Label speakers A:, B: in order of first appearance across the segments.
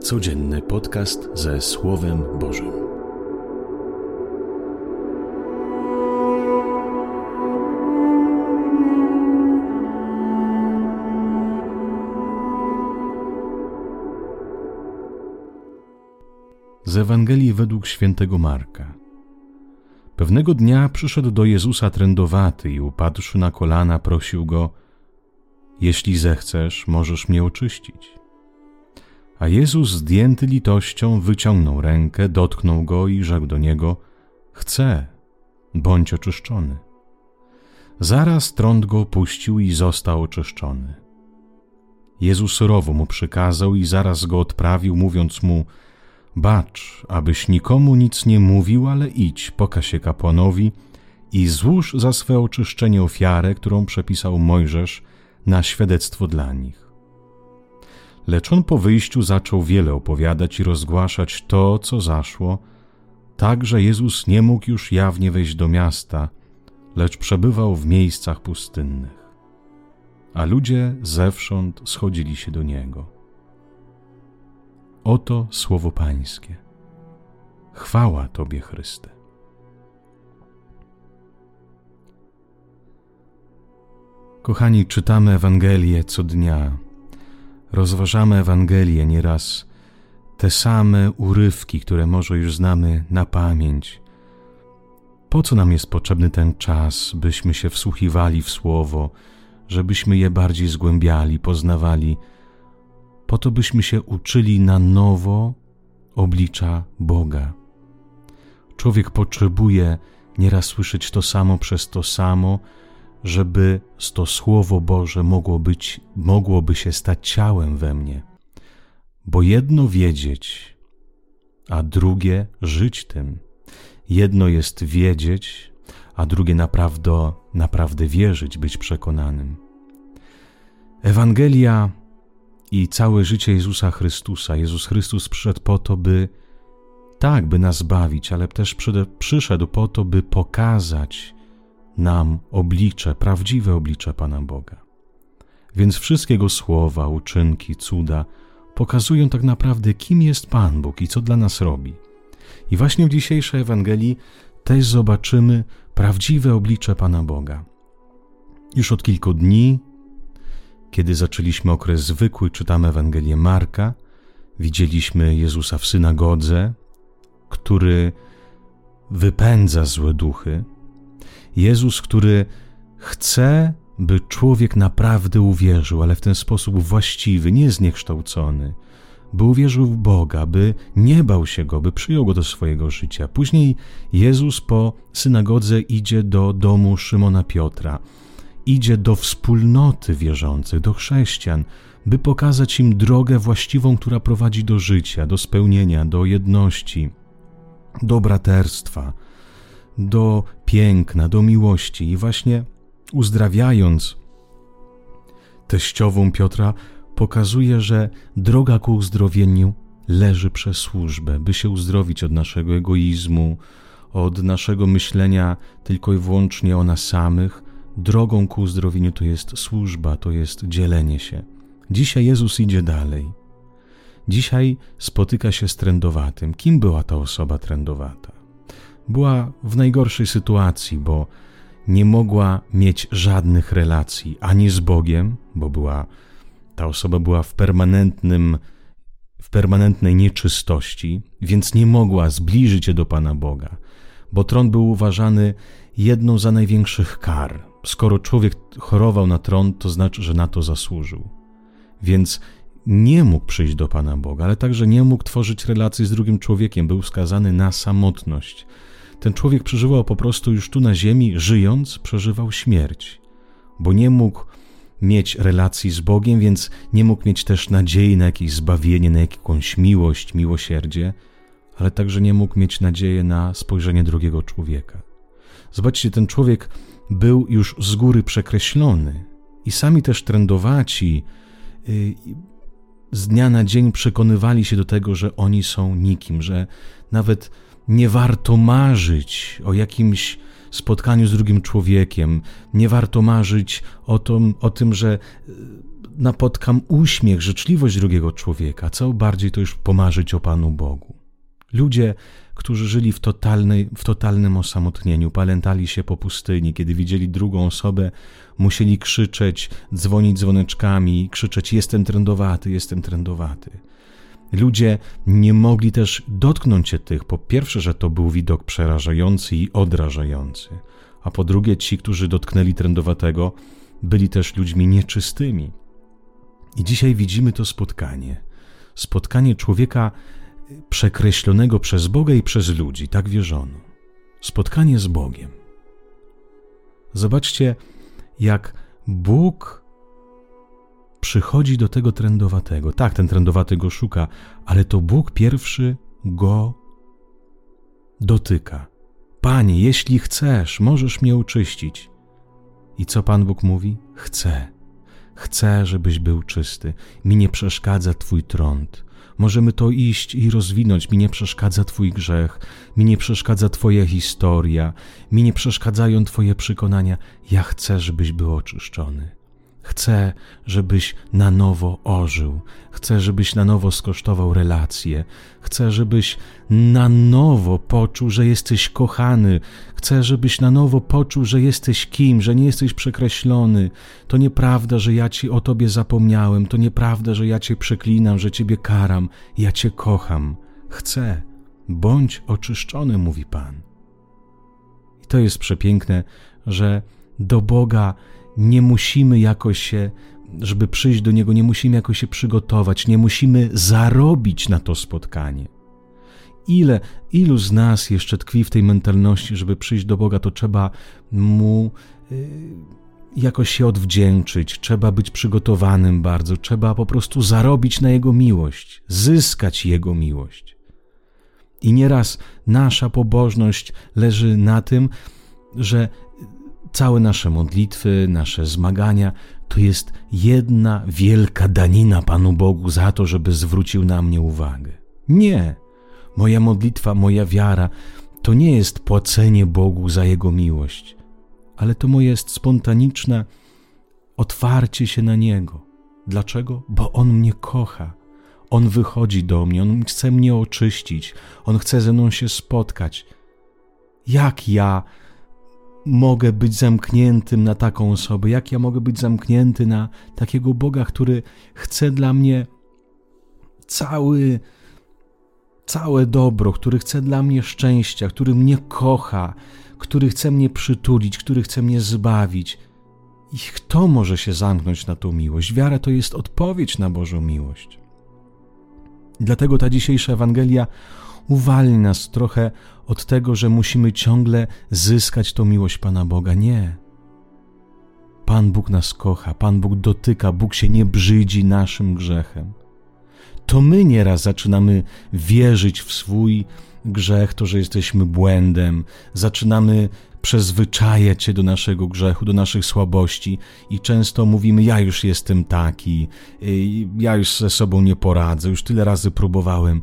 A: Codzienny podcast ze Słowem Bożym. Z Ewangelii według świętego Marka. Pewnego dnia przyszedł do Jezusa trędowaty i upadłszy na kolana prosił go: Jeśli zechcesz, możesz mnie oczyścić. A Jezus, zdjęty litością, wyciągnął rękę, dotknął go i rzekł do niego: Chcę, bądź oczyszczony. Zaraz trąd go opuścił i został oczyszczony. Jezus surowo mu przykazał i zaraz go odprawił, mówiąc mu: Bacz, abyś nikomu nic nie mówił, ale idź, pokaż się kapłanowi i złóż za swe oczyszczenie ofiarę, którą przepisał Mojżesz na świadectwo dla nich. Lecz on po wyjściu zaczął wiele opowiadać i rozgłaszać to, co zaszło, tak że Jezus nie mógł już jawnie wejść do miasta, lecz przebywał w miejscach pustynnych. A ludzie zewsząd schodzili się do niego. Oto słowo Pańskie. Chwała Tobie, Chryste. Kochani, czytamy Ewangelię co dnia rozważamy Ewangelię nieraz, te same urywki, które może już znamy na pamięć. Po co nam jest potrzebny ten czas, byśmy się wsłuchiwali w Słowo, żebyśmy je bardziej zgłębiali, poznawali? Po to, byśmy się uczyli na nowo oblicza Boga. Człowiek potrzebuje nieraz słyszeć to samo przez to samo, żeby to Słowo Boże mogło, być, mogłoby się stać ciałem we mnie. Bo jedno wiedzieć, a drugie żyć tym. Jedno jest wiedzieć, a drugie naprawdę, naprawdę wierzyć, być przekonanym. Ewangelia i całe życie Jezusa Chrystusa. Jezus Chrystus przyszedł po to, by tak, by nas bawić, ale też przyszedł po to, by pokazać, nam oblicze, prawdziwe oblicze Pana Boga. Więc wszystkie Jego słowa, uczynki, cuda pokazują tak naprawdę, kim jest Pan Bóg i co dla nas robi. I właśnie w dzisiejszej Ewangelii też zobaczymy prawdziwe oblicze Pana Boga. Już od kilku dni, kiedy zaczęliśmy okres zwykły, czytamy Ewangelię Marka, widzieliśmy Jezusa w synagodze, który wypędza złe duchy, Jezus, który chce, by człowiek naprawdę uwierzył, ale w ten sposób właściwy, niezniekształcony, by uwierzył w Boga, by nie bał się Go, by przyjął Go do swojego życia. Później Jezus po synagodze idzie do domu Szymona Piotra, idzie do wspólnoty wierzących, do chrześcijan, by pokazać im drogę właściwą, która prowadzi do życia, do spełnienia, do jedności, do braterstwa, do piękna, do miłości. I właśnie uzdrawiając teściową Piotra, pokazuje, że droga ku uzdrowieniu leży przez służbę, by się uzdrowić od naszego egoizmu, od naszego myślenia tylko i wyłącznie o nas samych. Drogą ku uzdrowieniu to jest służba, to jest dzielenie się. Dzisiaj Jezus idzie dalej. Dzisiaj spotyka się z trędowatym. Kim była ta osoba trędowata? Była w najgorszej sytuacji, bo nie mogła mieć żadnych relacji ani z Bogiem, bo była, ta osoba była w permanentnym, w permanentnej nieczystości, więc nie mogła zbliżyć się do Pana Boga, bo tron był uważany jedną za największych kar. Skoro człowiek chorował na tron, to znaczy, że na to zasłużył. Więc nie mógł przyjść do Pana Boga, ale także nie mógł tworzyć relacji z drugim człowiekiem, był skazany na samotność ten człowiek przeżywał po prostu już tu na ziemi, żyjąc, przeżywał śmierć, bo nie mógł mieć relacji z Bogiem, więc nie mógł mieć też nadziei na jakieś zbawienie, na jakąś miłość, miłosierdzie, ale także nie mógł mieć nadziei na spojrzenie drugiego człowieka. Zobaczcie, ten człowiek był już z góry przekreślony i sami też trędowaci y, z dnia na dzień przekonywali się do tego, że oni są nikim, że nawet nie warto marzyć o jakimś spotkaniu z drugim człowiekiem, nie warto marzyć o o tym że e, napotkam uśmiech, życzliwość drugiego człowieka, co bardziej to już pomarzyć o Panu Bogu. Ludzie, którzy żyli w, totalnej, w totalnym osamotnieniu, palętali się po pustyni, kiedy widzieli drugą osobę, musieli krzyczeć, dzwonić dzwoneczkami, krzyczeć: Jestem trędowaty, jestem trędowaty. Ludzie nie mogli też dotknąć się tych. Po pierwsze, że to był widok przerażający i odrażający, a po drugie, ci, którzy dotknęli trędowatego, byli też ludźmi nieczystymi. I dzisiaj widzimy to spotkanie. Spotkanie człowieka przekreślonego przez Boga i przez ludzi, tak wierzono. Spotkanie z Bogiem. Zobaczcie, jak Bóg przychodzi do tego trędowatego. Tak, ten trędowaty go szuka, ale to Bóg pierwszy go dotyka. Panie, jeśli chcesz, możesz mnie uczyścić. I co Pan Bóg mówi? Chcę. Chcę, żebyś był czysty. Mi nie przeszkadza Twój trąd. Możemy to iść i rozwinąć. Mi nie przeszkadza Twój grzech, mi nie przeszkadza Twoja historia, mi nie przeszkadzają Twoje przekonania. Ja chcę, żebyś był oczyszczony. Chcę, żebyś na nowo ożył. Chcę, żebyś na nowo skosztował relacje. Chcę, żebyś na nowo poczuł, że jesteś kochany. Chcę, żebyś na nowo poczuł, że jesteś kim, że nie jesteś przekreślony. To nieprawda, że ja ci o tobie zapomniałem. To nieprawda, że ja cię przeklinam, że ciebie karam. Ja cię kocham. Chcę. Bądź oczyszczony, mówi Pan. I to jest przepiękne, że do Boga nie musimy jakoś się, żeby przyjść do Niego, nie musimy jakoś się przygotować, nie musimy zarobić na to spotkanie. Ile, ilu z nas jeszcze tkwi w tej mentalności, żeby przyjść do Boga, to trzeba Mu y, jakoś się odwdzięczyć, trzeba być przygotowanym bardzo, trzeba po prostu zarobić na Jego miłość, zyskać Jego miłość. I nieraz nasza pobożność leży na tym, że Całe nasze modlitwy, nasze zmagania to jest jedna wielka danina Panu Bogu za to, żeby zwrócił na mnie uwagę. Nie, moja modlitwa, moja wiara to nie jest płacenie Bogu za Jego miłość, ale to moje jest spontaniczne otwarcie się na Niego. Dlaczego? Bo On mnie kocha. On wychodzi do mnie, On chce mnie oczyścić, On chce ze mną się spotkać. Jak ja mogę być zamkniętym na taką osobę, jak ja mogę być zamknięty na takiego Boga, który chce dla mnie cały, całe dobro, który chce dla mnie szczęścia, który mnie kocha, który chce mnie przytulić, który chce mnie zbawić. I kto może się zamknąć na tą miłość? Wiara to jest odpowiedź na Bożą miłość. Dlatego ta dzisiejsza Ewangelia uwalni nas trochę od tego, że musimy ciągle zyskać tą miłość Pana Boga. Nie. Pan Bóg nas kocha, Pan Bóg dotyka, Bóg się nie brzydzi naszym grzechem. To my nieraz zaczynamy wierzyć w swój grzech, to, że jesteśmy błędem, zaczynamy przyzwyczajać się do naszego grzechu, do naszych słabości i często mówimy: Ja już jestem taki, y, ja już ze sobą nie poradzę, już tyle razy próbowałem.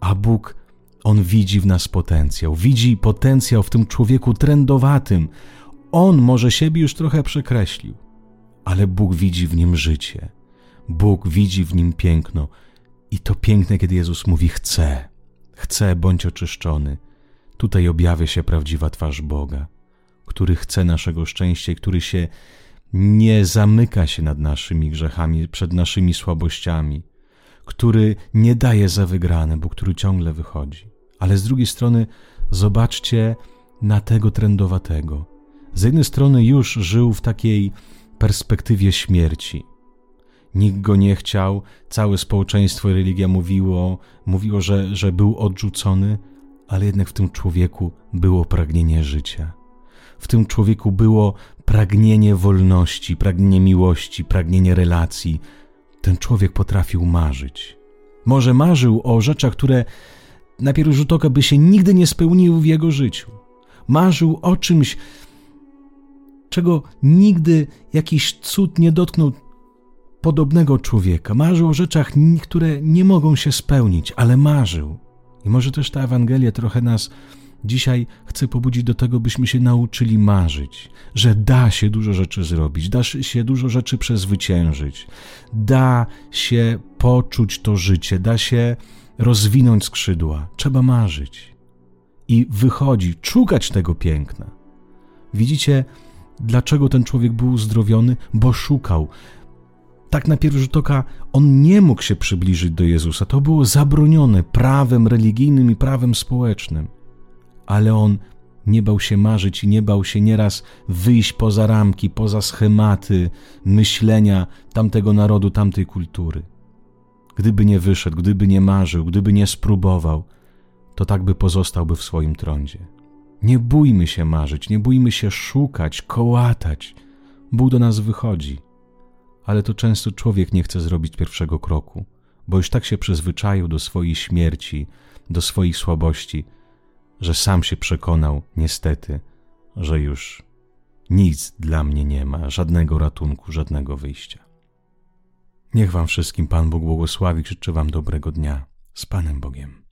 A: A Bóg, On widzi w nas potencjał, widzi potencjał w tym człowieku trendowatym. On może siebie już trochę przekreślił, ale Bóg widzi w nim życie. Bóg widzi w nim piękno. I to piękne, kiedy Jezus mówi: Chcę, chcę, bądź oczyszczony. Tutaj objawia się prawdziwa twarz Boga, który chce naszego szczęścia, który się nie zamyka się nad naszymi grzechami, przed naszymi słabościami, który nie daje za wygrane, bo który ciągle wychodzi. Ale z drugiej strony zobaczcie na tego trendowatego. Z jednej strony już żył w takiej perspektywie śmierci. Nikt go nie chciał, całe społeczeństwo i religia mówiło, mówiło że, że był odrzucony, ale jednak w tym człowieku było pragnienie życia. W tym człowieku było pragnienie wolności, pragnienie miłości, pragnienie relacji, ten człowiek potrafił marzyć. Może marzył o rzeczach, które na pierwszy rzut oka by się nigdy nie spełniły w jego życiu. Marzył o czymś, czego nigdy jakiś cud nie dotknął podobnego człowieka. Marzył o rzeczach, które nie mogą się spełnić, ale marzył. I może też ta Ewangelia trochę nas dzisiaj chce pobudzić do tego, byśmy się nauczyli marzyć, że da się dużo rzeczy zrobić, da się dużo rzeczy przezwyciężyć, da się poczuć to życie, da się rozwinąć skrzydła. Trzeba marzyć i wychodzić, szukać tego piękna. Widzicie, dlaczego ten człowiek był uzdrowiony? Bo szukał. Tak na pierwszy rzut oka on nie mógł się przybliżyć do Jezusa. To było zabronione prawem religijnym i prawem społecznym. Ale on nie bał się marzyć i nie bał się nieraz wyjść poza ramki, poza schematy myślenia tamtego narodu, tamtej kultury. Gdyby nie wyszedł, gdyby nie marzył, gdyby nie spróbował, to tak by pozostałby w swoim trądzie. Nie bójmy się marzyć, nie bójmy się szukać, kołatać. Bóg do nas wychodzi. Ale to często człowiek nie chce zrobić pierwszego kroku, bo już tak się przyzwyczaił do swojej śmierci, do swoich słabości, że sam się przekonał, niestety, że już nic dla mnie nie ma, żadnego ratunku, żadnego wyjścia. Niech Wam wszystkim Pan Bóg błogosławi, życzę Wam dobrego dnia. Z Panem Bogiem.